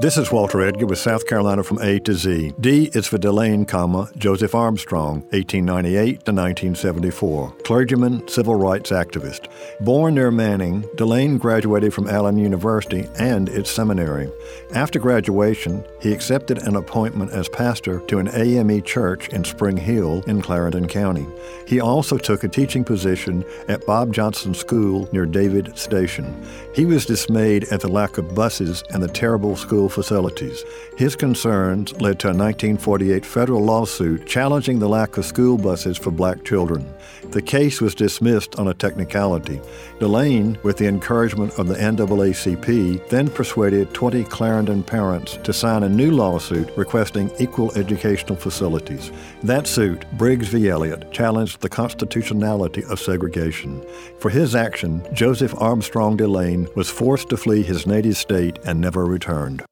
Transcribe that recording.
This is Walter Edgar with South Carolina from A to Z. D is for DeLaine, comma, Joseph Armstrong, 1898 to 1974, clergyman, civil rights activist. Born near Manning, DeLaine graduated from Allen University and its seminary. After graduation, he accepted an appointment as pastor to an AME church in Spring Hill in Clarendon County. He also took a teaching position at Bob Johnson School near Davis Station. He was dismayed at the lack of buses and the terrible school facilities. His concerns led to a 1948 federal lawsuit challenging the lack of school buses for black children. The case was dismissed on a technicality. DeLaine, with the encouragement of the NAACP, then persuaded 20 Clarendon parents to sign a new lawsuit requesting equal educational facilities. That suit, Briggs v. Elliott, challenged the constitutionality of segregation. For his action, Joseph Armstrong DeLaine was forced to flee his native state and never returned.